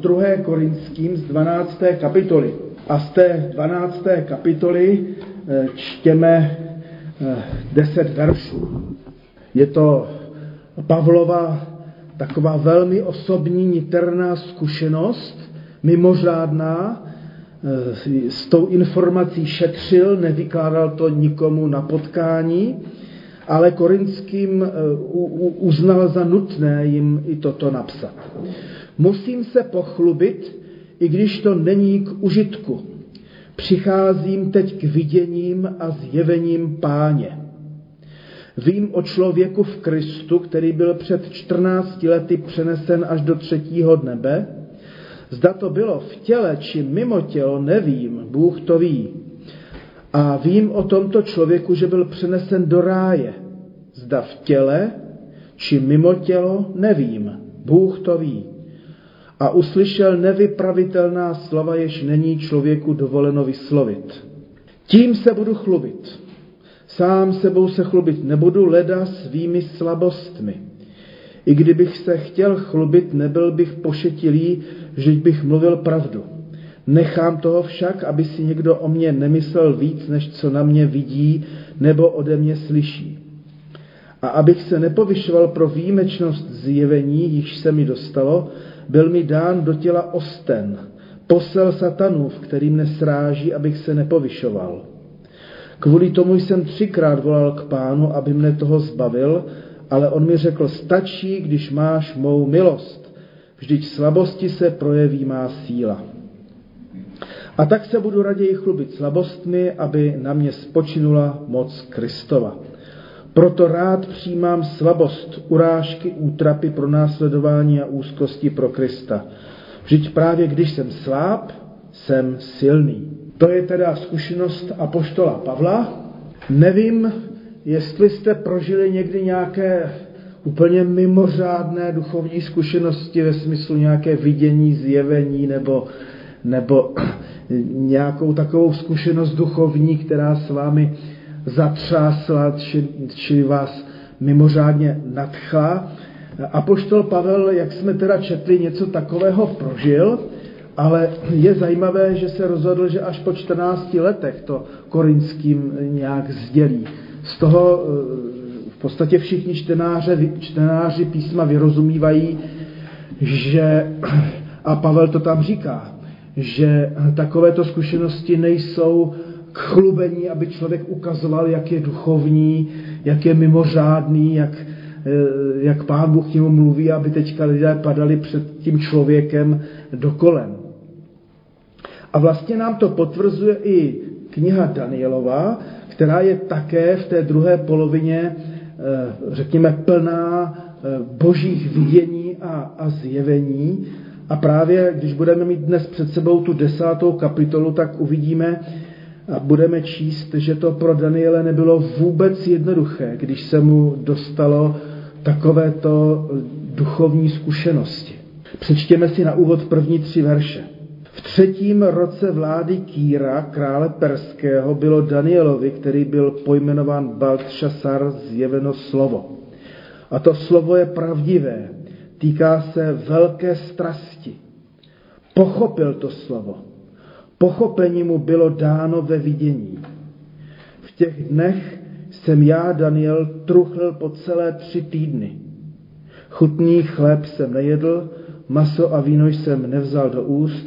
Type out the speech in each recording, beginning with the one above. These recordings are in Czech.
2. Korinským z 12. kapitoly. A z té 12. kapitoly eh, čtěme 10 eh, veršů. Je to Pavlova taková velmi osobní, niterná zkušenost, mimořádná, eh, s tou informací šetřil, nevykládal to nikomu na potkání, ale korinským uznal za nutné jim i toto napsat. Musím se pochlubit, i když to není k užitku. Přicházím teď k viděním a zjevením páně. Vím o člověku v Kristu, který byl před 14 lety přenesen až do třetího nebe. Zda to bylo v těle či mimo tělo, nevím, Bůh to ví. A vím o tomto člověku, že byl přenesen do ráje. Zda v těle či mimo tělo, nevím, Bůh to ví a uslyšel nevypravitelná slova, jež není člověku dovoleno vyslovit. Tím se budu chlubit. Sám sebou se chlubit nebudu, leda svými slabostmi. I kdybych se chtěl chlubit, nebyl bych pošetilý, že bych mluvil pravdu. Nechám toho však, aby si někdo o mě nemyslel víc, než co na mě vidí nebo ode mě slyší. A abych se nepovyšoval pro výjimečnost zjevení, již se mi dostalo, byl mi dán do těla osten, posel satanův, který mne sráží, abych se nepovyšoval. Kvůli tomu jsem třikrát volal k pánu, aby mne toho zbavil, ale on mi řekl, stačí, když máš mou milost. Vždyť slabosti se projeví má síla. A tak se budu raději chlubit slabostmi, aby na mě spočinula moc Kristova. Proto rád přijímám slabost, urážky, útrapy pro následování a úzkosti pro Krista. Vždyť právě když jsem sláb, jsem silný. To je teda zkušenost apoštola Pavla. Nevím, jestli jste prožili někdy nějaké úplně mimořádné duchovní zkušenosti ve smyslu nějaké vidění, zjevení nebo, nebo nějakou takovou zkušenost duchovní, která s vámi zatřásla, či, či vás mimořádně nadchla. Apoštol Pavel, jak jsme teda četli, něco takového prožil, ale je zajímavé, že se rozhodl, že až po 14 letech to korinským nějak sdělí. Z toho eh, v podstatě všichni čtenáře, čtenáři písma vyrozumívají, že, a Pavel to tam říká, že takovéto zkušenosti nejsou chlubení, aby člověk ukazoval, jak je duchovní, jak je mimořádný, jak, eh, jak pán Bůh k němu mluví, aby teďka lidé padali před tím člověkem do kolem. A vlastně nám to potvrzuje i kniha Danielova, která je také v té druhé polovině, eh, řekněme, plná eh, božích vidění a, a zjevení. A právě když budeme mít dnes před sebou tu desátou kapitolu, tak uvidíme, budeme číst, že to pro Daniele nebylo vůbec jednoduché, když se mu dostalo takovéto duchovní zkušenosti. Přečtěme si na úvod první tři verše. V třetím roce vlády Kýra, krále Perského, bylo Danielovi, který byl pojmenován Baltšasar, zjeveno slovo. A to slovo je pravdivé, týká se velké strasti. Pochopil to slovo Pochopení mu bylo dáno ve vidění. V těch dnech jsem já, Daniel, truchl po celé tři týdny. Chutný chléb jsem nejedl, maso a víno jsem nevzal do úst,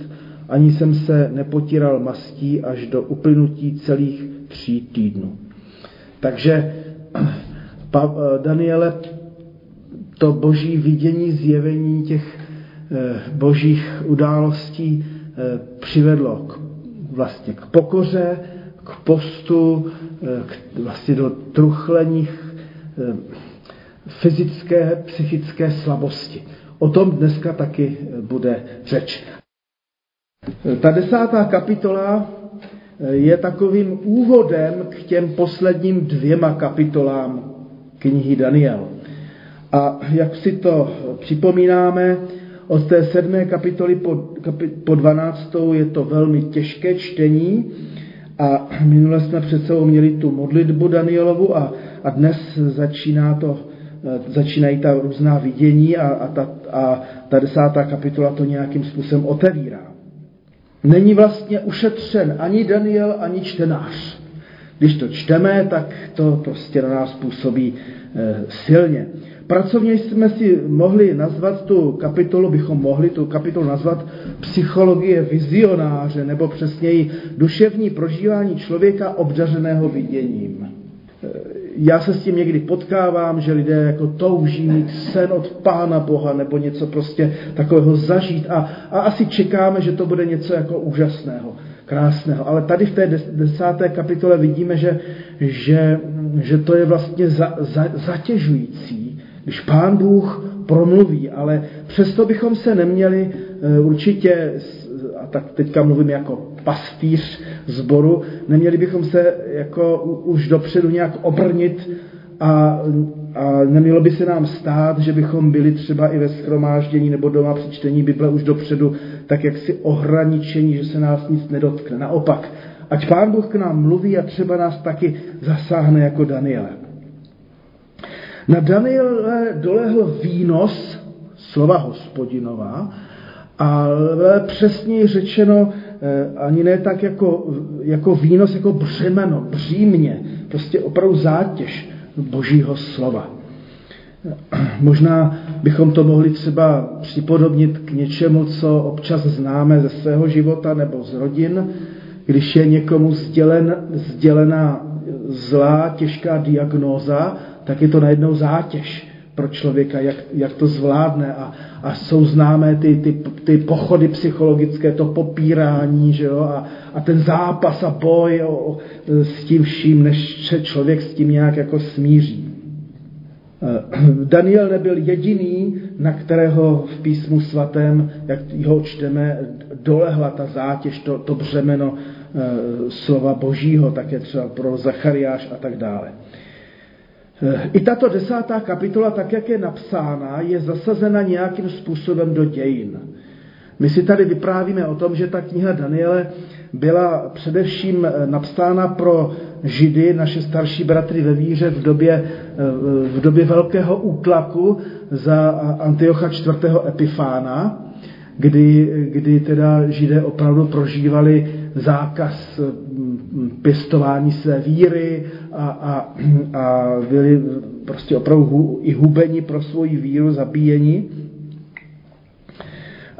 ani jsem se nepotíral mastí až do uplynutí celých tří týdnů. Takže Daniele, to boží vidění, zjevení těch eh, božích událostí Eh, přivedlo k, vlastně k pokoře, k postu, eh, k, vlastně do truchleních eh, fyzické, psychické slabosti. O tom dneska taky bude řeč. Ta desátá kapitola je takovým úvodem k těm posledním dvěma kapitolám knihy Daniel. A jak si to připomínáme, od té sedmé kapitoly po, kapi, po dvanáctou je to velmi těžké čtení a minule jsme před sebou měli tu modlitbu Danielovu a, a dnes začíná to, eh, začínají ta různá vidění a, a, ta, a ta desátá kapitola to nějakým způsobem otevírá. Není vlastně ušetřen ani Daniel, ani čtenář. Když to čteme, tak to prostě na nás působí e, silně. Pracovně jsme si mohli nazvat tu kapitolu, bychom mohli tu kapitolu nazvat psychologie vizionáře, nebo přesněji duševní prožívání člověka obdařeného viděním. E, já se s tím někdy potkávám, že lidé jako touží mít sen od Pána Boha nebo něco prostě takového zažít a, a asi čekáme, že to bude něco jako úžasného, krásného. Ale tady v té desáté kapitole vidíme, že, že, že to je vlastně za, za, zatěžující, když Pán Bůh promluví, ale přesto bychom se neměli eh, určitě, a tak teďka mluvím jako pastýř zboru, neměli bychom se jako už dopředu nějak obrnit a, a nemělo by se nám stát, že bychom byli třeba i ve schromáždění nebo doma při čtení Bible už dopředu tak jaksi ohraničení, že se nás nic nedotkne. Naopak, ať Pán Bůh k nám mluví a třeba nás taky zasáhne jako Daniele. Na Daniele dolehl výnos slova hospodinová, ale přesněji řečeno eh, ani ne tak jako, jako výnos, jako břemeno, břímně, prostě opravdu zátěž božího slova. Možná bychom to mohli třeba připodobnit k něčemu, co občas známe ze svého života nebo z rodin, když je někomu sdělen, sdělena zlá, těžká diagnóza, tak je to najednou zátěž pro člověka, jak, jak to zvládne. A, a jsou známé ty, ty, ty pochody psychologické, to popírání, že jo, a, a ten zápas a boj o, s tím vším, než se člověk s tím nějak jako smíří. Eh, Daniel nebyl jediný, na kterého v písmu svatém, jak ho čteme, dolehla ta zátěž, to, to břemeno e, slova božího, také třeba pro Zachariáš a tak dále. I tato desátá kapitola, tak jak je napsána, je zasazena nějakým způsobem do dějin. My si tady vyprávíme o tom, že ta kniha Daniele byla především napsána pro Židy, naše starší bratry ve víře v době, v době velkého útlaku za Antiocha IV. Epifána, kdy, kdy teda Židé opravdu prožívali zákaz pěstování své víry a, a, a byli prostě opravdu i hubeni pro svoji víru, zabíjeni.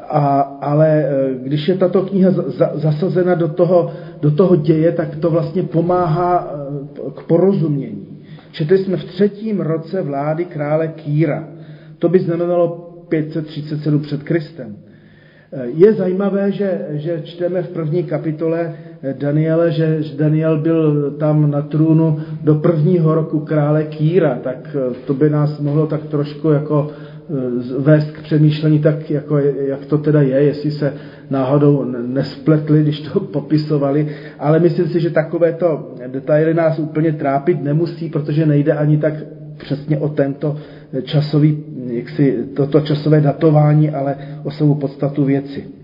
A, ale e, když je tato kniha za, zasazena do toho, do toho děje, tak to vlastně pomáhá e, k porozumění. Četli jsme v třetím roce vlády krále Kýra. To by znamenalo 537 před Kristem. Je zajímavé, že, že čteme v první kapitole Daniele, že Daniel byl tam na trůnu do prvního roku krále Kýra, tak to by nás mohlo tak trošku jako eh, vést k přemýšlení, tak jako, jak to teda je, jestli se náhodou nespletli, když to popisovali, ale myslím si, že takovéto detaily nás úplně trápit nemusí, protože nejde ani tak přesně o tento časový, jaksi, toto časové datování, ale o svou podstatu věci.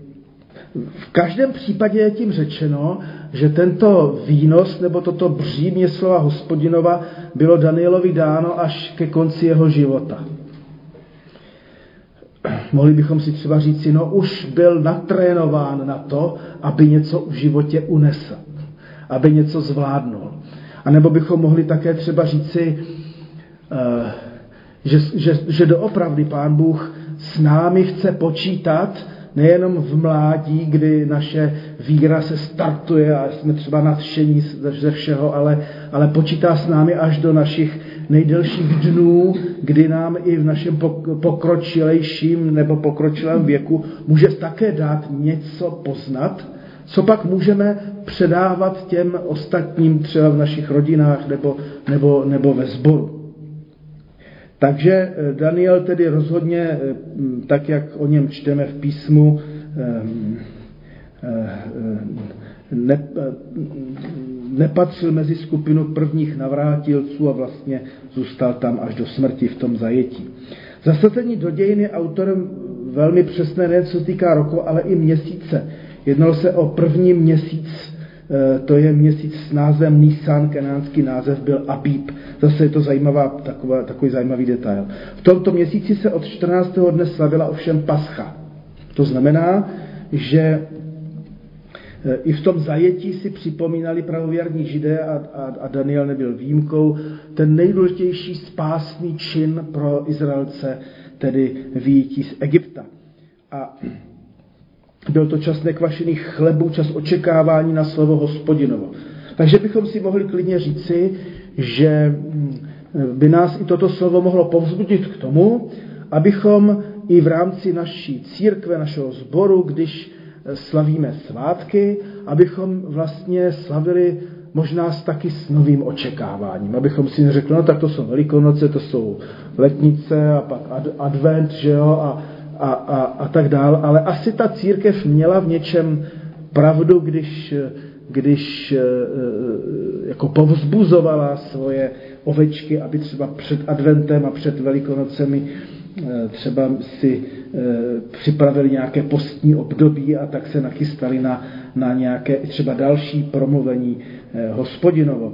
V každém případě je tím řečeno, že tento výnos nebo toto břímě slova hospodinova bylo Danielovi dáno až ke konci jeho života. Mohli bychom si třeba říci, no už byl natrénován na to, aby něco v životě unesl, aby něco zvládnul. A nebo bychom mohli také třeba říci, uh, že, že, že doopravdy Pán Bůh s námi chce počítat, nejenom v mládí, kdy naše víra se startuje a jsme třeba nadšení ze všeho, ale, ale počítá s námi až do našich nejdelších dnů, kdy nám i v našem pokročilejším nebo pokročilém věku může také dát něco poznat, co pak můžeme předávat těm ostatním třeba v našich rodinách nebo, nebo, nebo ve sboru. Takže eh, Daniel tedy rozhodně, eh, tak jak o něm čteme v písmu, eh, ne, nepatřil mezi skupinu prvních navrátilců a vlastně zůstal tam až do smrti v tom zajetí. Zasazení do dějiny autorem velmi přesné, nejen co týká roku, ale i měsíce. Jednalo se o první měsíc to je měsíc s názvem Nisan, kenánský název byl Abib. Zase je to zajímavá, taková, takový zajímavý detail. V tomto měsíci se od 14. dne slavila ovšem Pascha. To znamená, že eh, i v tom zajetí si připomínali pravověrní židé a, a, a Daniel nebyl výjimkou, ten nejdůležitější spásný čin pro Izraelce, tedy výjití z Egypta. A byl to čas nekvašených chlebů, čas očekávání na slovo hospodinovo. Takže bychom si mohli klidně říci, že mm, by nás i toto slovo mohlo povzbudit k tomu, abychom i v rámci naší církve, našeho sboru, když eh, slavíme svátky, abychom vlastně slavili možná taky s novým očekáváním. Abychom si neřekli, no tak to jsou velikonoce, to jsou letnice a pak advent, že jo, a a, a, a tak dál, ale asi ta církev měla v něčem pravdu, když, když eh, eh, jako povzbuzovala svoje ovečky, aby třeba před adventem a před velikonocemi eh, třeba si připravili nějaké postní období a tak se nachystali na, na nějaké třeba další promluvení hospodinovo.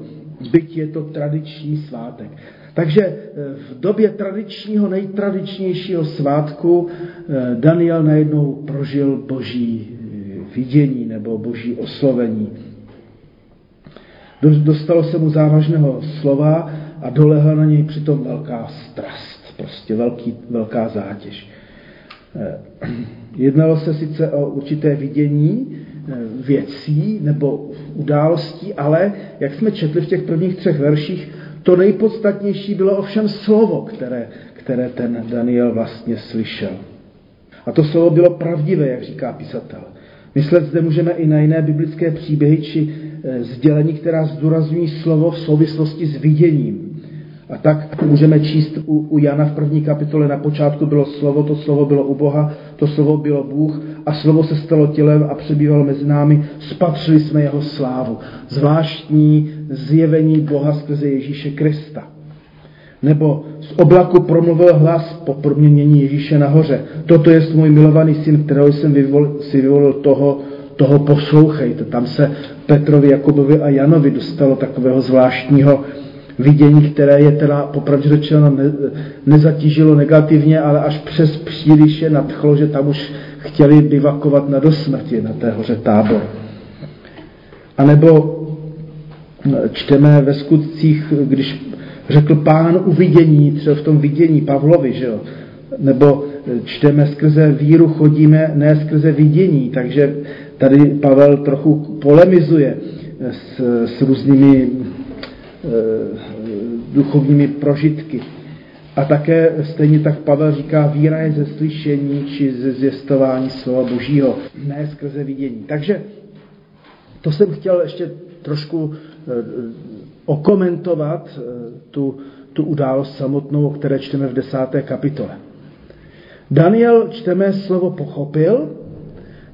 Byť je to tradiční svátek. Takže eh, v době tradičního, nejtradičnějšího svátku eh, Daniel najednou prožil boží eh, vidění nebo boží oslovení. Dostalo se mu závažného slova a dolehla na něj přitom velká strast, prostě velký, velká zátěž. Jednalo se sice o určité vidění věcí nebo událostí, ale jak jsme četli v těch prvních třech verších, to nejpodstatnější bylo ovšem slovo, které, které ten Daniel vlastně slyšel. A to slovo bylo pravdivé, jak říká písatel. Myslet zde můžeme i na jiné biblické příběhy či e, sdělení, která zdůrazňují slovo v souvislosti s viděním. A tak můžeme číst u, u Jana v první kapitole na počátku bylo slovo, to slovo bylo u Boha, to slovo bylo Bůh a slovo se stalo tělem a přebývalo mezi námi, spatřili jsme jeho slávu. Zvláštní zjevení Boha skrze Ježíše Krista. Nebo z oblaku promluvil hlas po proměnění Ježíše nahoře. Toto je můj milovaný syn, kterého jsem vyvol, si vyvolil toho, toho poslouchejte. Tam se Petrovi, Jakubovi a Janovi dostalo takového zvláštního vidění, které je teda popravdě řečeno ne, nezatížilo negativně, ale až přes příliš je nadchlo, že tam už chtěli bivakovat na dosmrti na té hoře tábor. A nebo čteme ve skutcích, když řekl pán uvidění, třeba v tom vidění Pavlovi, že jo? nebo čteme skrze víru chodíme, ne skrze vidění, takže tady Pavel trochu polemizuje s, s různými Eh, duchovními prožitky. A také stejně tak Pavel říká, víra je ze slyšení či ze zvěstování slova božího, ne skrze vidění. Takže to jsem chtěl ještě trošku okomentovat, eh, tu, tu událost samotnou, o které čteme v desáté kapitole. Daniel, čteme, slovo pochopil,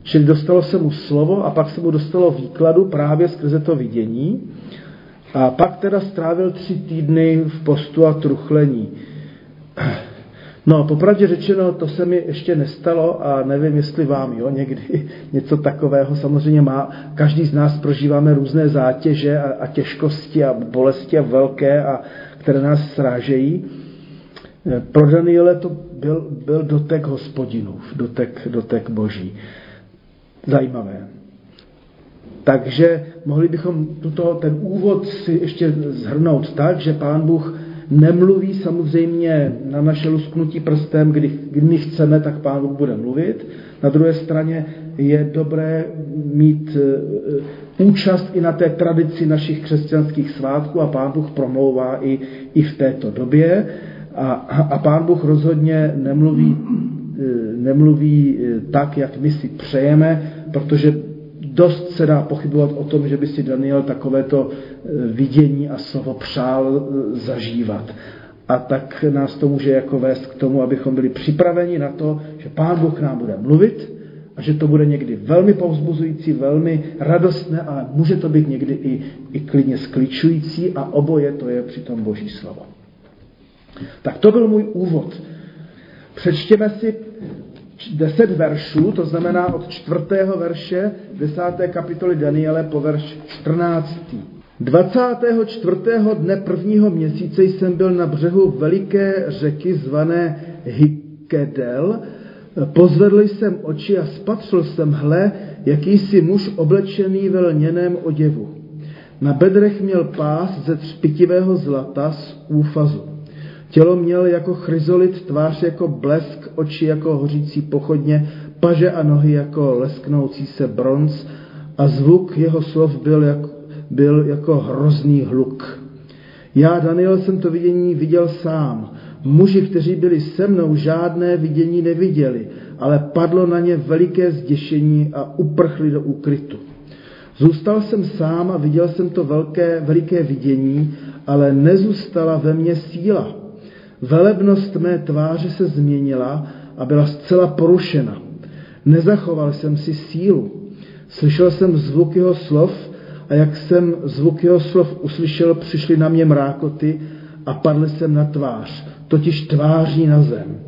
čili dostalo se mu slovo a pak se mu dostalo výkladu právě skrze to vidění. A pak teda strávil tři týdny v postu a truchlení. No, popravdě řečeno, to se mi ještě nestalo a nevím, jestli vám, jo, někdy něco takového samozřejmě má. Každý z nás prožíváme různé zátěže a, a těžkosti a bolesti a velké, a které nás srážejí. Pro Daniele to byl, byl dotek hospodinův, dotek, dotek boží. Zajímavé. Takže mohli bychom tuto, ten úvod si ještě zhrnout tak, že Pán Bůh nemluví samozřejmě na naše lusknutí prstem, kdy, kdy my chceme, tak Pán Bůh bude mluvit. Na druhé straně je dobré mít e, účast i na té tradici našich křesťanských svátků a Pán Bůh promlouvá i, i v této době. A, a Pán Bůh rozhodně nemluví, e, nemluví e, tak, jak my si přejeme, protože dost se dá pochybovat o tom, že by si Daniel takovéto e, vidění a slovo přál e, zažívat. A tak nás to může jako vést k tomu, abychom byli připraveni na to, že Pán Bůh nám bude mluvit a že to bude někdy velmi povzbuzující, velmi radostné, ale může to být někdy i, i klidně skličující a oboje to je přitom Boží slovo. Tak to byl můj úvod. Přečtěme si deset veršů, to znamená od čtvrtého verše desáté kapitoly Daniele po verš 14. 24. dne prvního měsíce jsem byl na břehu veliké řeky zvané Hykedel. Pozvedl jsem oči a spatřil jsem, hle, jakýsi muž oblečený ve lněném oděvu. Na bedrech měl pás ze třpitivého zlata z úfazu. Tělo měl jako chryzolit, tvář jako blesk, oči jako hořící pochodně, paže a nohy jako lesknoucí se bronz a zvuk jeho slov byl, jak, byl jako hrozný hluk. Já, Daniel, jsem to vidění viděl sám. Muži, kteří byli se mnou, žádné vidění neviděli, ale padlo na ně veliké zděšení a uprchli do úkrytu. Zůstal jsem sám a viděl jsem to velké, veliké vidění, ale nezůstala ve mně síla. Velebnost mé tváře se změnila a byla zcela porušena. Nezachoval jsem si sílu. Slyšel jsem zvuk jeho slov a jak jsem zvuk jeho slov uslyšel, přišly na mě mrákoty a padl jsem na tvář, totiž tváří na zem.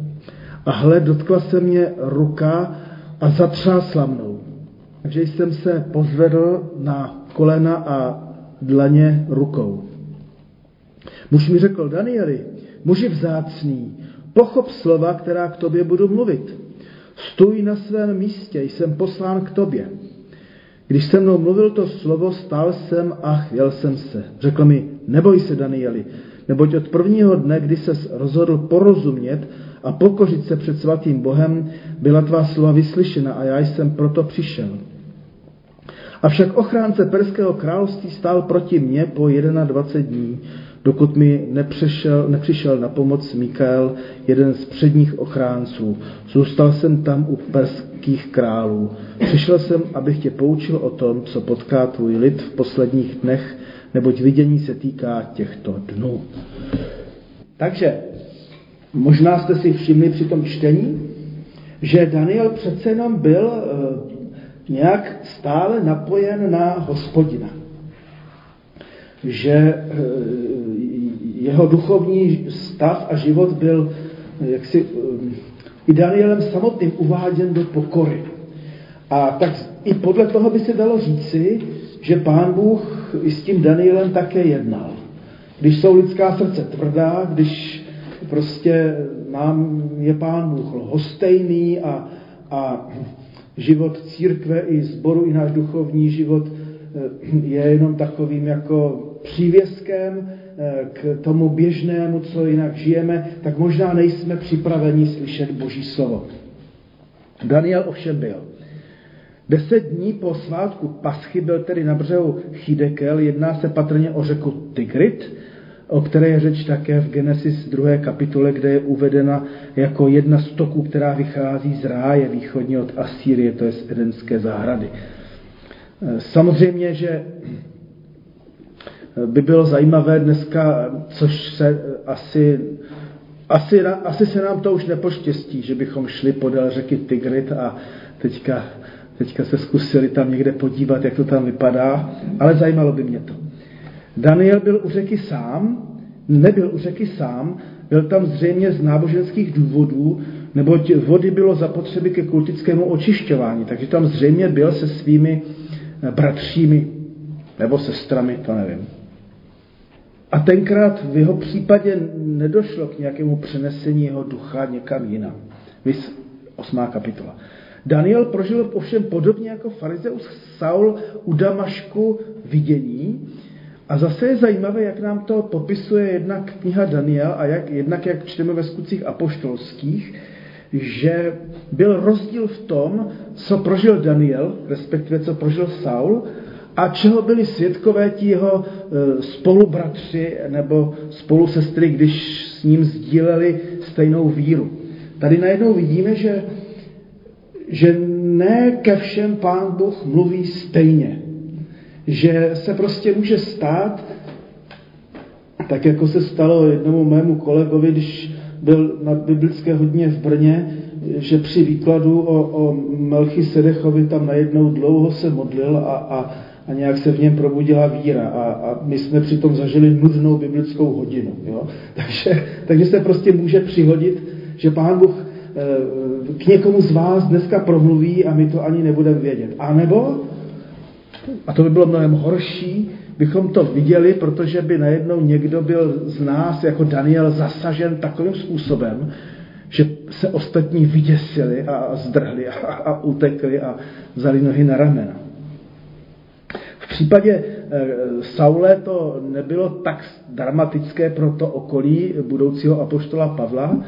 A hle, dotkla se mě ruka a zatřásla mnou. Takže jsem se pozvedl na kolena a dlaně rukou. Muž mi řekl, Danieli, muži vzácný, pochop slova, která k tobě budu mluvit. Stůj na svém místě, jsem poslán k tobě. Když se mnou mluvil to slovo, stál jsem a chvěl jsem se. Řekl mi, neboj se, Danieli, neboť od prvního dne, kdy se rozhodl porozumět a pokořit se před svatým Bohem, byla tvá slova vyslyšena a já jsem proto přišel. Avšak ochránce Perského království stál proti mně po 21 dní dokud mi nepřišel, nepřišel na pomoc Mikael, jeden z předních ochránců. Zůstal jsem tam u perských králů. Přišel jsem, abych tě poučil o tom, co potká tvůj lid v posledních dnech, neboť vidění se týká těchto dnů. Takže možná jste si všimli při tom čtení, že Daniel přece jenom byl eh, nějak stále napojen na hospodina že eh, jeho duchovní stav a život byl eh, jaksi eh, i Danielem samotným uváděn do pokory. A tak i podle toho by se dalo říci, že pán Bůh i s tím Danielem také jednal. Když jsou lidská srdce tvrdá, když prostě nám je pán Bůh lhostejný a, a život církve i sboru, i náš duchovní život je jenom takovým jako přívěskem eh, k tomu běžnému, co jinak žijeme, tak možná nejsme připraveni slyšet Boží slovo. Daniel ovšem byl. Deset dní po svátku Paschy byl tedy na břehu Chidekel, jedná se patrně o řeku Tigrit, o které je řeč také v Genesis 2. kapitole, kde je uvedena jako jedna z toků, která vychází z ráje východně od Asýrie, to je z Edenské zahrady. Eh, samozřejmě, že by bylo zajímavé dneska, což se asi, asi, asi se nám to už nepoštěstí, že bychom šli podél řeky Tigrit a teďka, teďka se zkusili tam někde podívat, jak to tam vypadá, ale zajímalo by mě to. Daniel byl u řeky sám, nebyl u řeky sám, byl tam zřejmě z náboženských důvodů, neboť vody bylo zapotřebí ke kultickému očišťování, takže tam zřejmě byl se svými bratřími nebo sestrami, to nevím. A tenkrát v jeho případě nedošlo k nějakému přenesení jeho ducha někam jinam. Vys 8. kapitola. Daniel prožil ovšem podobně jako farizeus Saul u Damašku vidění. A zase je zajímavé, jak nám to popisuje jednak kniha Daniel a jak, jednak jak čteme ve skutcích apoštolských, že byl rozdíl v tom, co prožil Daniel, respektive co prožil Saul, a čeho byli svědkové ti jeho e, spolubratři nebo spolusestry, když s ním sdíleli stejnou víru. Tady najednou vidíme, že, že ne ke všem pán Bůh mluví stejně. Že se prostě může stát, tak jako se stalo jednomu mému kolegovi, když byl na biblické hodně v Brně, že při výkladu o, o Melchy Sedechovi tam najednou dlouho se modlil a, a a nějak se v něm probudila víra a, a my jsme přitom zažili nudnou biblickou hodinu. Jo? Takže, takže se prostě může přihodit, že Pán Bůh k někomu z vás dneska promluví a my to ani nebudeme vědět. A nebo, a to by bylo mnohem horší, bychom to viděli, protože by najednou někdo byl z nás jako Daniel zasažen takovým způsobem, že se ostatní vyděsili a zdrhli a, a utekli a vzali nohy na ramena. V případě eh, Saule to nebylo tak dramatické pro to okolí budoucího apoštola Pavla.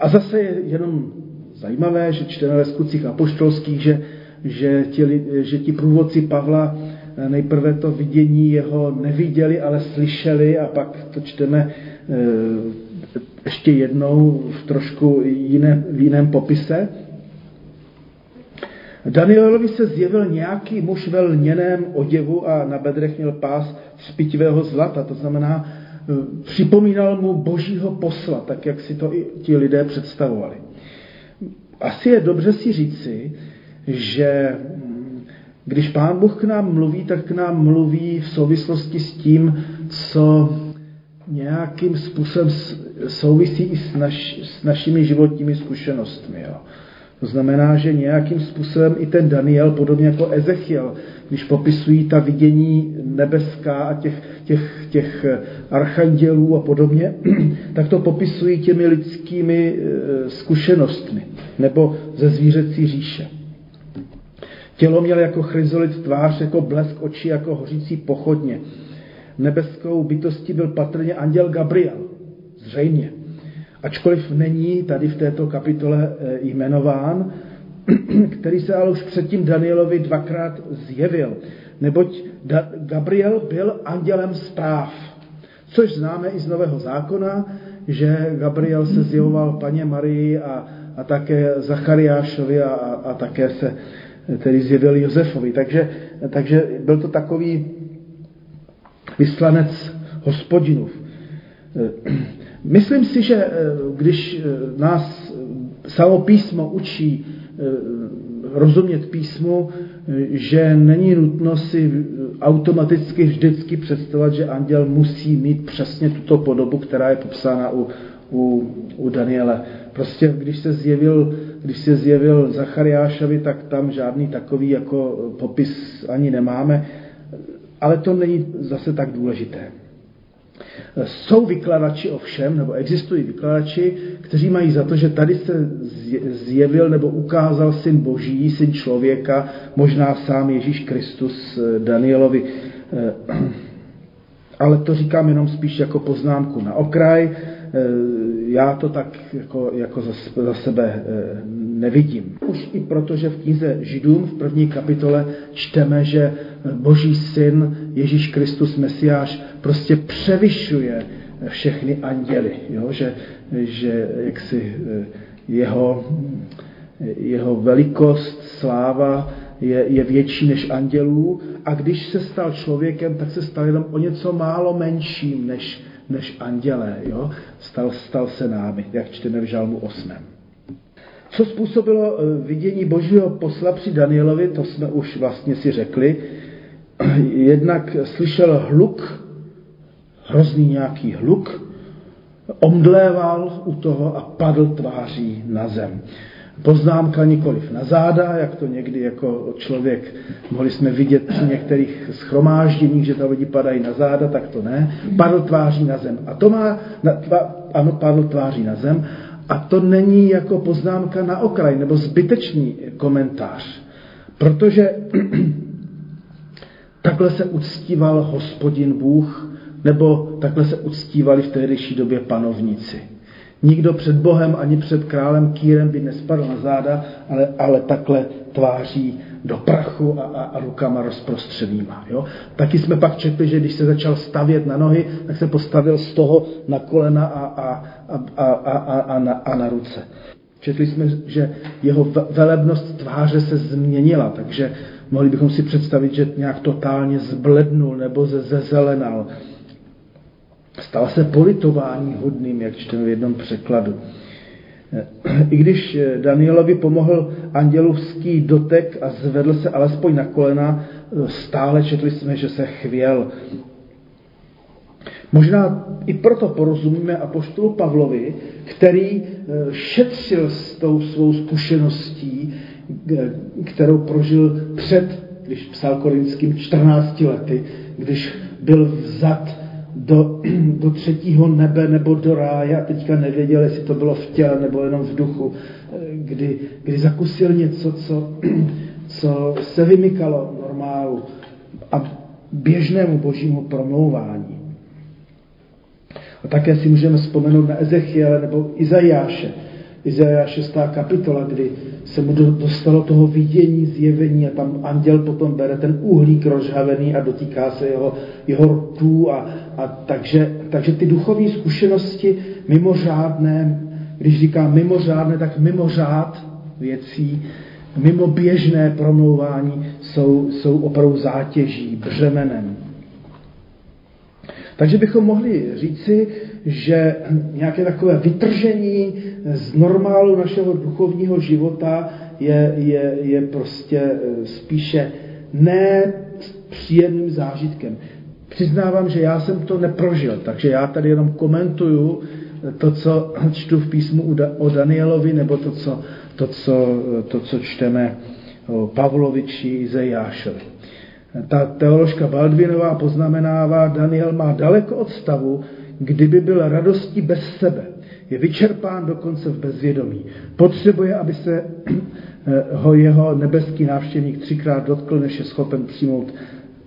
A zase je jenom zajímavé, že čteme ve skutcích apoštolských, že, že, ti, že ti průvodci Pavla eh, nejprve to vidění jeho neviděli, ale slyšeli a pak to čteme eh, ještě jednou v trošku jiné, v jiném popise. Danielovi se zjevil nějaký muž ve lněném oděvu a na bedrech měl pás z pitivého zlata. To znamená, eh, připomínal mu božího posla, tak jak si to i ti lidé představovali. Asi je dobře si říci, že hm, když Pán Bůh k nám mluví, tak k nám mluví v souvislosti s tím, co nějakým způsobem souvisí i s, naš, s našimi životními zkušenostmi. Jo. To znamená, že nějakým způsobem i ten Daniel, podobně jako Ezechiel, když popisují ta vidění nebeská a těch, těch, těch archandělů a podobně, tak to popisují těmi lidskými eh, zkušenostmi nebo ze zvířecí říše. Tělo měl jako chryzolit tvář, jako blesk očí, jako hořící pochodně. Nebeskou bytostí byl patrně anděl Gabriel. Zřejmě ačkoliv není tady v této kapitole eh, jmenován, který se ale už předtím Danielovi dvakrát zjevil. Neboť Gabriel byl andělem zpráv, což známe i z Nového zákona, že Gabriel se zjevoval paně Marii a, a také Zachariášovi a, a také se tedy zjevil Josefovi. Takže, takže byl to takový vyslanec hospodinův. Myslím si, že eh, když eh, nás samo písmo učí eh, rozumět písmu, že není nutno si automaticky vždycky představovat, že anděl musí mít přesně tuto podobu, která je popsána u, u, u Daniele. Prostě když se zjevil, když se zjevil Zachariášovi, tak tam žádný takový jako popis ani nemáme, ale to není zase tak důležité. Jsou vykladači ovšem, nebo existují vykladači, kteří mají za to, že tady se zjevil nebo ukázal syn Boží, syn člověka, možná sám Ježíš Kristus eh, Danielovi. Eh, ale to říkám jenom spíš jako poznámku na okraj. Eh, já to tak jako, jako za, za sebe nevidím. Už i proto, že v knize Židům v první kapitole čteme, že Boží syn Ježíš Kristus Mesiáš prostě převyšuje všechny anděly, jo? Že, že jaksi eh, jeho, jeho velikost, sláva je, je větší než andělů a když se stal člověkem, tak se stal jenom o něco málo menším než, než andělé. Jo? Stal, stal se námi, jak čteme v Žalmu 8. Co způsobilo eh, vidění božího posla při Danielovi, to jsme už vlastně si řekli. Jednak slyšel hluk hrozný nějaký hluk, omdléval u toho a padl tváří na zem. Poznámka nikoliv na záda, jak to někdy jako člověk, mohli jsme vidět při některých schromážděních, že tam lidi padají na záda, tak to ne. Padl tváří na zem. A to má, na, tva, ano, padl tváří na zem. A to není jako poznámka na okraj, nebo zbytečný komentář. Protože takhle se uctíval hospodin Bůh nebo takhle se uctívali v tehdejší době panovníci. Nikdo před Bohem ani před králem Kýrem by nespadl na záda, ale, ale takhle tváří do prachu a, a, a rukama rozprostřenýma. Jo? Taky jsme pak četli, že když se začal stavět na nohy, tak se postavil z toho na kolena a, a, a, a, a, a, na, a na ruce. Četli jsme, že jeho velebnost tváře se změnila, takže mohli bychom si představit, že nějak totálně zblednul nebo zezelenal. Stal se politování hodným, jak čteme v jednom překladu. I když Danielovi pomohl andělovský dotek a zvedl se alespoň na kolena, stále četli jsme, že se chvěl. Možná i proto porozumíme apoštolu Pavlovi, který eh, šetřil s tou svou zkušeností, kterou prožil před, když psal korinským 14 lety, když byl vzat do, do třetího nebe nebo do ráje a teďka nevěděl, jestli to bylo v těle nebo jenom v duchu, eh, kdy, kdy zakusil něco, co, co se vymykalo normálu a běžnému božímu promlouvání. A také si můžeme vzpomenout na Ezechiele nebo Izajáše. Izajáš 6. kapitola, kdy se mu dostalo toho vidění, zjevení a tam anděl potom bere ten uhlík rozhavený a dotýká se jeho, jeho rtů a, a takže, takže ty duchovní zkušenosti mimořádné, když říkám mimořádné, tak mimořád věcí, mimo běžné promlouvání jsou, jsou opravdu zátěží, břemenem. Takže bychom mohli říci, že nějaké takové vytržení z normálu našeho duchovního života je, je, je prostě eh, spíše ne příjemným zážitkem. Přiznávám, že já jsem to neprožil, takže já tady jenom komentuju to, co čtu v písmu o Danielovi, nebo to, co, to, co, to, co čteme o Pavlovi či Izajášovi. Ta teoložka Baldvinová poznamenává, Daniel má daleko od stavu, kdyby byl radostí bez sebe. Je vyčerpán dokonce v bezvědomí. Potřebuje, aby se ho jeho nebeský návštěvník třikrát dotkl, než je schopen přijmout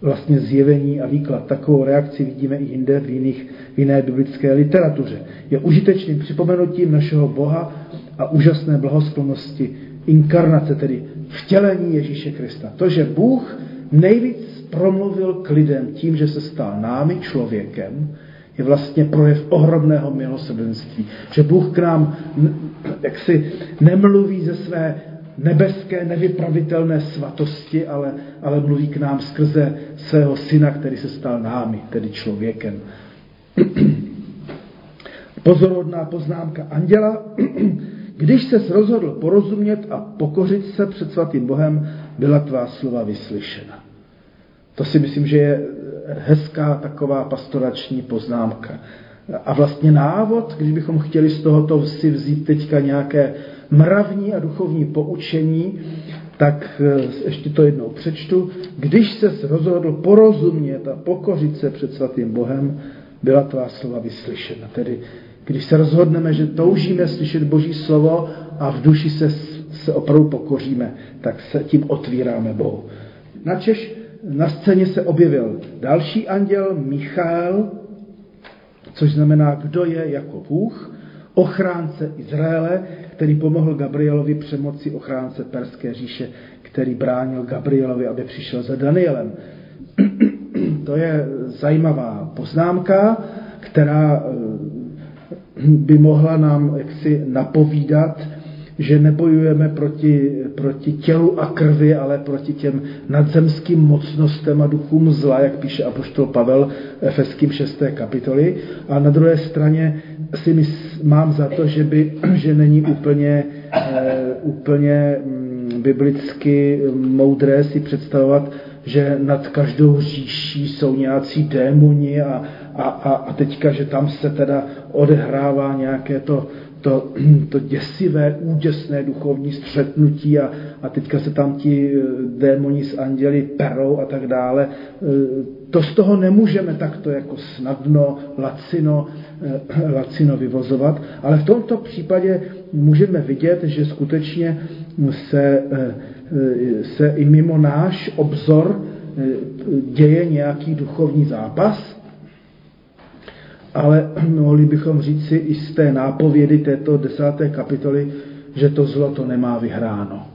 vlastně zjevení a výklad. Takovou reakci vidíme i jinde v, jiných, v jiné biblické literatuře. Je užitečným připomenutím našeho Boha a úžasné blahosklonosti inkarnace, tedy vtělení Ježíše Krista. To, že Bůh nejvíc promluvil k lidem tím, že se stal námi člověkem, je vlastně projev ohromného milosrdenství. Že Bůh k nám jaksi nemluví ze své nebeské, nevypravitelné svatosti, ale, ale mluví k nám skrze svého syna, který se stal námi, tedy člověkem. Pozorodná poznámka anděla. Když se rozhodl porozumět a pokořit se před svatým Bohem, byla tvá slova vyslyšena. To si myslím, že je hezká taková pastorační poznámka. A vlastně návod, když bychom chtěli z tohoto si vzít teďka nějaké mravní a duchovní poučení, tak eh, ještě to jednou přečtu. Když se rozhodl porozumět a pokořit se před svatým Bohem, byla tvá slova vyslyšena. Tedy když se rozhodneme, že toužíme slyšet Boží slovo a v duši se, se opravdu pokoříme, tak se tím otvíráme Bohu. Načež na scéně se objevil další anděl, Michal, což znamená, kdo je jako Bůh, ochránce Izraele, který pomohl Gabrielovi přemoci ochránce Perské říše, který bránil Gabrielovi, aby přišel za Danielem. to je zajímavá poznámka, která eh, by mohla nám jaksi napovídat, že nebojujeme proti, proti tělu a krvi, ale proti těm nadzemským mocnostem a duchům zla, jak píše apoštol Pavel Efeským 6. kapitoly. A na druhé straně si mys, mám za to, že, by, že není úplně, e, úplně mm, biblicky moudré si představovat, že nad každou říší jsou nějací démoni a, a, a, a teďka, že tam se teda odehrává nějaké to, to, to děsivé, úděsné duchovní střetnutí a, a teďka se tam ti eh, démoni s anděli perou a tak dále. Eh, to z toho nemůžeme takto jako snadno, lacino, eh, lacino vyvozovat, ale v tomto případě můžeme vidět, že skutečně se, se i mimo náš obzor děje nějaký duchovní zápas, ale mohli bychom říct si i z té nápovědy této desáté kapitoly, že to zlo to nemá vyhráno.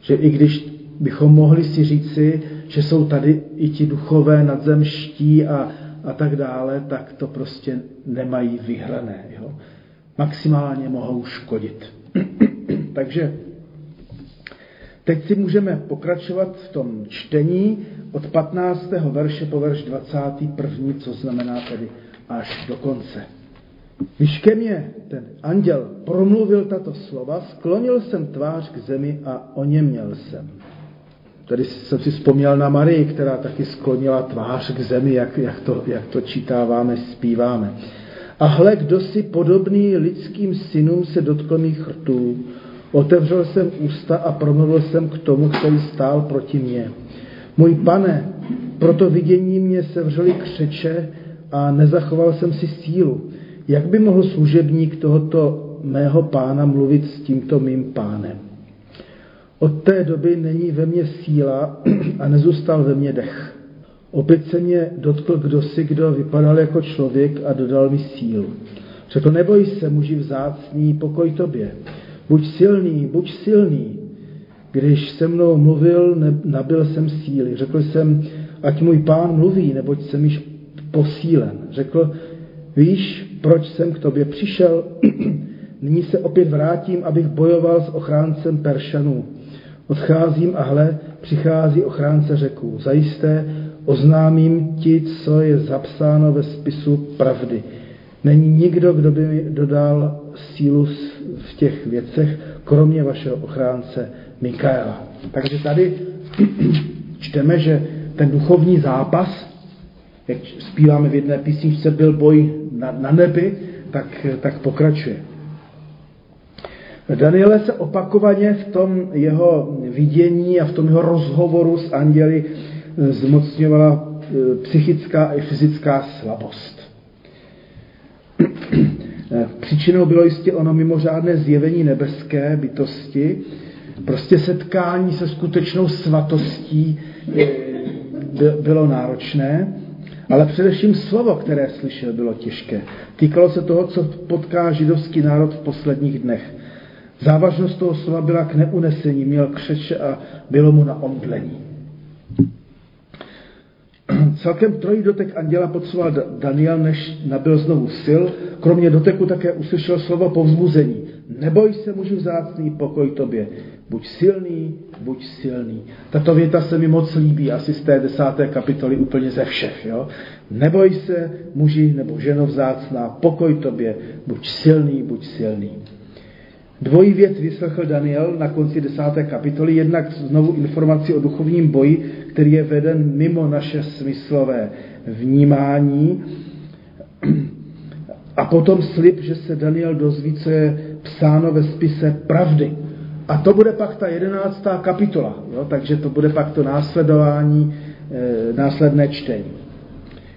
Že i když bychom mohli si říci, že jsou tady i ti duchové nadzemští a, a tak dále, tak to prostě nemají vyhrané. Jo? Maximálně mohou škodit. Takže teď si můžeme pokračovat v tom čtení od 15. verše po verš 21., co znamená tedy až do konce. Když ke mně ten anděl promluvil tato slova, sklonil jsem tvář k zemi a oněměl jsem. Tady jsem si vzpomněl na Marii, která taky sklonila tvář k zemi, jak, jak, to, jak to čítáváme, zpíváme. A hle, kdo si podobný lidským synům se dotkl mých rtů. Otevřel jsem ústa a promluvil jsem k tomu, který stál proti mně. Můj pane, proto vidění mě sevřeli křeče a nezachoval jsem si sílu. Jak by mohl služebník tohoto mého pána mluvit s tímto mým pánem? Od té doby není ve mně síla a nezůstal ve mně dech. Opět se mě dotkl kdosi, kdo vypadal jako člověk a dodal mi sílu. Řekl, neboj se, muži vzácný, pokoj tobě. Buď silný, buď silný. Když se mnou mluvil, nabil jsem síly. Řekl jsem, ať můj pán mluví, neboť jsem již posílen. Řekl, víš, proč jsem k tobě přišel? Nyní se opět vrátím, abych bojoval s ochráncem Peršanů. Odcházím a hle, přichází ochránce řeků. Zajisté oznámím ti, co je zapsáno ve spisu pravdy. Není nikdo, kdo by mi dodal sílu v těch věcech, kromě vašeho ochránce Mikaela. Takže tady čteme, že ten duchovní zápas, jak zpíváme v jedné písničce, byl boj na, na nebi, tak, tak pokračuje. Daniele se opakovaně v tom jeho vidění a v tom jeho rozhovoru s anděli eh, zmocňovala eh, psychická i fyzická slabost. Eh, příčinou bylo jistě ono mimořádné zjevení nebeské bytosti, prostě setkání se skutečnou svatostí bylo náročné, ale především slovo, které slyšel, bylo těžké. Týkalo se toho, co potká židovský národ v posledních dnech. Závažnost toho slova byla k neunesení, měl křeče a bylo mu na omdlení. Celkem trojí dotek anděla potřeboval Daniel, než nabil znovu sil. Kromě doteku také uslyšel slovo povzbuzení. Neboj se, muži vzácný, pokoj tobě. Buď silný, buď silný. Tato věta se mi moc líbí, asi z té desáté kapitoly úplně ze všech. Jo? Neboj se, muži nebo ženo vzácná, pokoj tobě, buď silný, buď silný. Dvojí věc vyslechl Daniel na konci desáté kapitoly, jednak znovu informaci o duchovním boji, který je veden mimo naše smyslové vnímání, a potom slib, že se Daniel dozví, co je psáno ve spise pravdy. A to bude pak ta jedenáctá kapitola, jo? takže to bude pak to následování, e, následné čtení.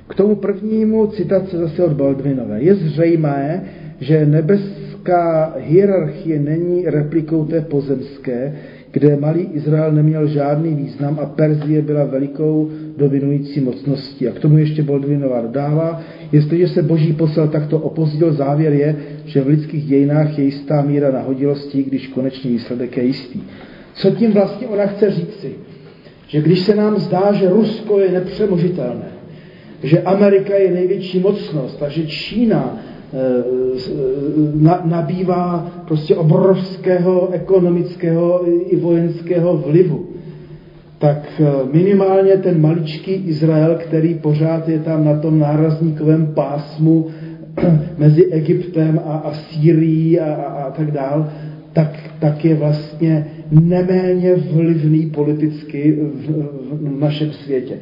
K tomu prvnímu citace zase od Baldwinové. Je zřejmé, že nebeská hierarchie není replikou té pozemské, kde malý Izrael neměl žádný význam a Perzie byla velikou dominující mocností. A k tomu ještě Baldwinová dodává, jestliže se boží posel takto opozdil, závěr je, že v lidských dějinách je jistá míra nahodilostí, když konečný výsledek je jistý. Co tím vlastně ona chce říci? Že když se nám zdá, že Rusko je nepřemožitelné, že Amerika je největší mocnost a že Čína eh, nabývá prostě obrovského ekonomického i vojenského vlivu, tak eh, minimálně ten maličký Izrael, který pořád je tam na tom nárazníkovém pásmu mezi Egyptem a, a Sýrií a, a, a tak dál, tak, tak je vlastně neméně vlivný politicky v, v, našem světě.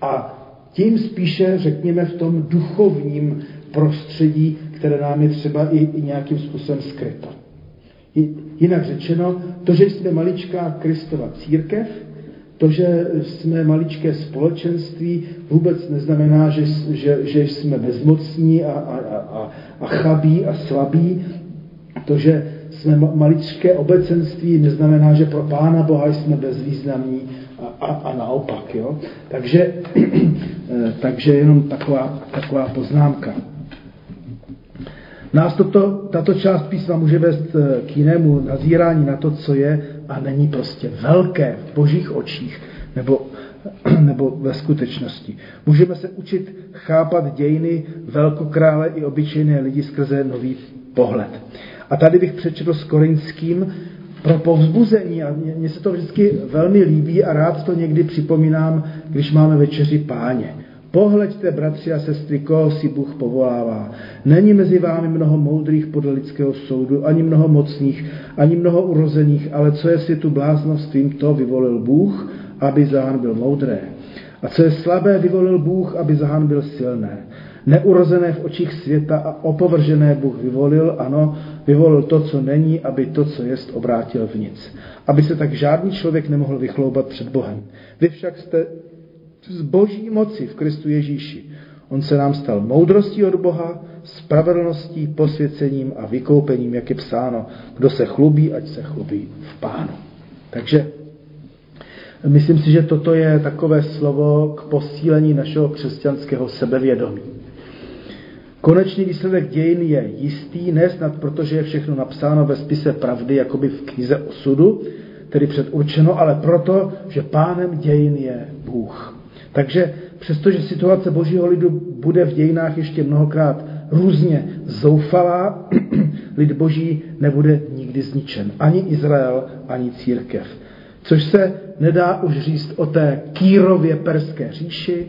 A tím spíše, řekněme, v tom duchovním prostředí, které nám je třeba i, i nějakým způsobem skryto. Jinak řečeno, to, že jsme maličká Kristova církev, to, že jsme maličké společenství, vůbec neznamená, že, že, že jsme bezmocní a, a, a, a chabí a slabí. To, že jsme maličké obecenství, neznamená, že pro Pána Boha jsme bezvýznamní a, a, a naopak. Jo? Takže, takže jenom taková, taková poznámka. Nás toto, tato část písma může vést k jinému nazírání na to, co je a není prostě velké v božích očích nebo, nebo ve skutečnosti. Můžeme se učit chápat dějiny velkokrále i obyčejné lidi skrze nový pohled. A tady bych přečetl s Korinským pro povzbuzení a mně se to vždycky velmi líbí a rád to někdy připomínám, když máme večeři páně. Pohleďte, bratři a sestry, koho si Bůh povolává. Není mezi vámi mnoho moudrých podle lidského soudu, ani mnoho mocných, ani mnoho urozených, ale co je tu bláznovstvím, to vyvolil Bůh, aby zahanbil moudré. A co je slabé, vyvolil Bůh, aby zahanbil silné. Neurozené v očích světa a opovržené Bůh vyvolil, ano, vyvolil to, co není, aby to, co jest, obrátil v nic. Aby se tak žádný člověk nemohl vychloubat před Bohem. Vy však jste z boží moci v Kristu Ježíši. On se nám stal moudrostí od Boha, spravedlností, posvěcením a vykoupením, jak je psáno. Kdo se chlubí, ať se chlubí v pánu. Takže myslím si, že toto je takové slovo k posílení našeho křesťanského sebevědomí. Konečný výsledek dějin je jistý, ne snad protože je všechno napsáno ve spise pravdy, jakoby v knize osudu, tedy předurčeno, ale proto, že pánem dějin je Bůh. Takže přestože situace božího lidu bude v dějinách ještě mnohokrát různě zoufalá, lid boží nebude nikdy zničen. Ani Izrael, ani církev. Což se nedá už říct o té Kýrově perské říši,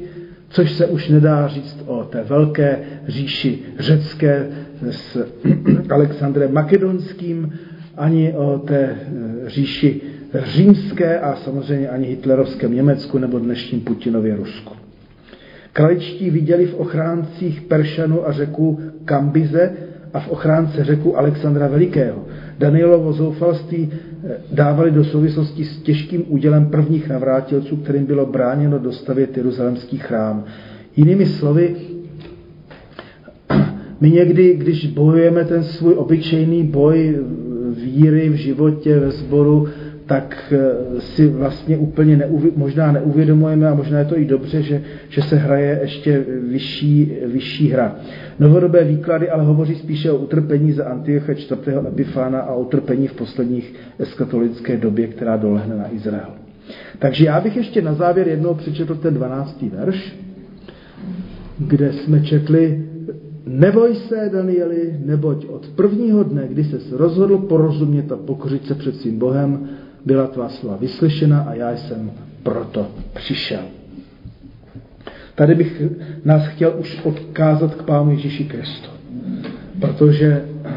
což se už nedá říct o té velké říši řecké s Alexandrem Makedonským, ani o té eh, říši římské a samozřejmě ani hitlerovském Německu nebo dnešním Putinově Rusku. Kraličtí viděli v ochráncích Peršanu a řeku Kambize a v ochránce řeku Alexandra Velikého. Danielovo zoufalství eh, dávali do souvislosti s těžkým údělem prvních navrátilců, kterým bylo bráněno dostavět Jeruzalemský chrám. Jinými slovy, my někdy, když bojujeme ten svůj obyčejný boj víry v životě, ve sboru, tak eh, si vlastně úplně neuvi, možná neuvědomujeme a možná je to i dobře, že, že se hraje ještě vyšší, vyšší hra. Novodobé výklady ale hovoří spíše o utrpení za Antiocha 4. Epifána a o utrpení v posledních eskatolické době, která dolehne na Izrael. Takže já bych ještě na závěr jednou přečetl ten 12. verš, kde jsme četli Neboj se, Danieli, neboť od prvního dne, kdy se rozhodl porozumět a pokořit se před svým Bohem, byla tvá slova vyslyšena a já jsem proto přišel. Tady bych nás chtěl už odkázat k Pánu Ježíši Kristu. Protože eh,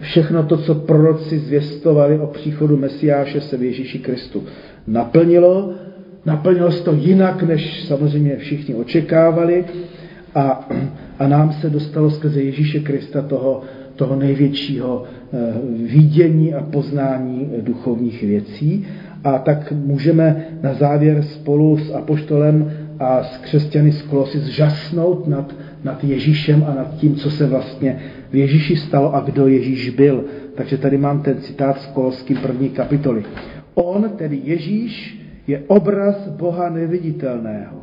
všechno to, co proroci zvěstovali o příchodu Mesiáše, se v Ježíši Kristu naplnilo. Naplnilo se to jinak, než samozřejmě všichni očekávali. A, a nám se dostalo skrze Ježíše Krista toho, toho největšího eh, vidění a poznání duchovních věcí. A tak můžeme na závěr spolu s Apoštolem a s křesťany z Kolosy zžasnout nad, nad Ježíšem a nad tím, co se vlastně v Ježíši stalo a kdo Ježíš byl. Takže tady mám ten citát z Koloským první kapitoly. On, tedy Ježíš, je obraz Boha neviditelného,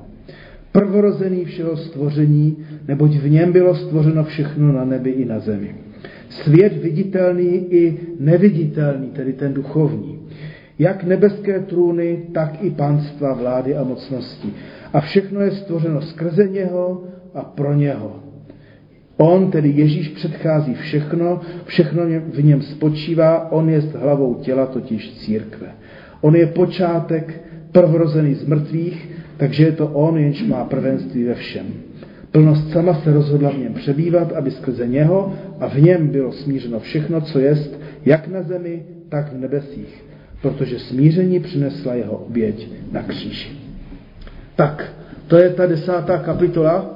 prvorozený všeho stvoření, neboť v něm bylo stvořeno všechno na nebi i na zemi. Svět viditelný i neviditelný, tedy ten duchovní. Jak nebeské trůny, tak i panstva, vlády a mocnosti. A všechno je stvořeno skrze něho a pro něho. On, tedy Ježíš, předchází všechno, všechno v něm spočívá, on je hlavou těla, totiž církve. On je počátek, prvorozený z mrtvých, takže je to on, jenž má prvenství ve všem. Plnost sama se rozhodla v něm přebývat, aby skrze něho a v něm bylo smířeno všechno, co jest, jak na zemi, tak v nebesích, protože smíření přinesla jeho oběť na kříži. Tak, to je ta desátá kapitola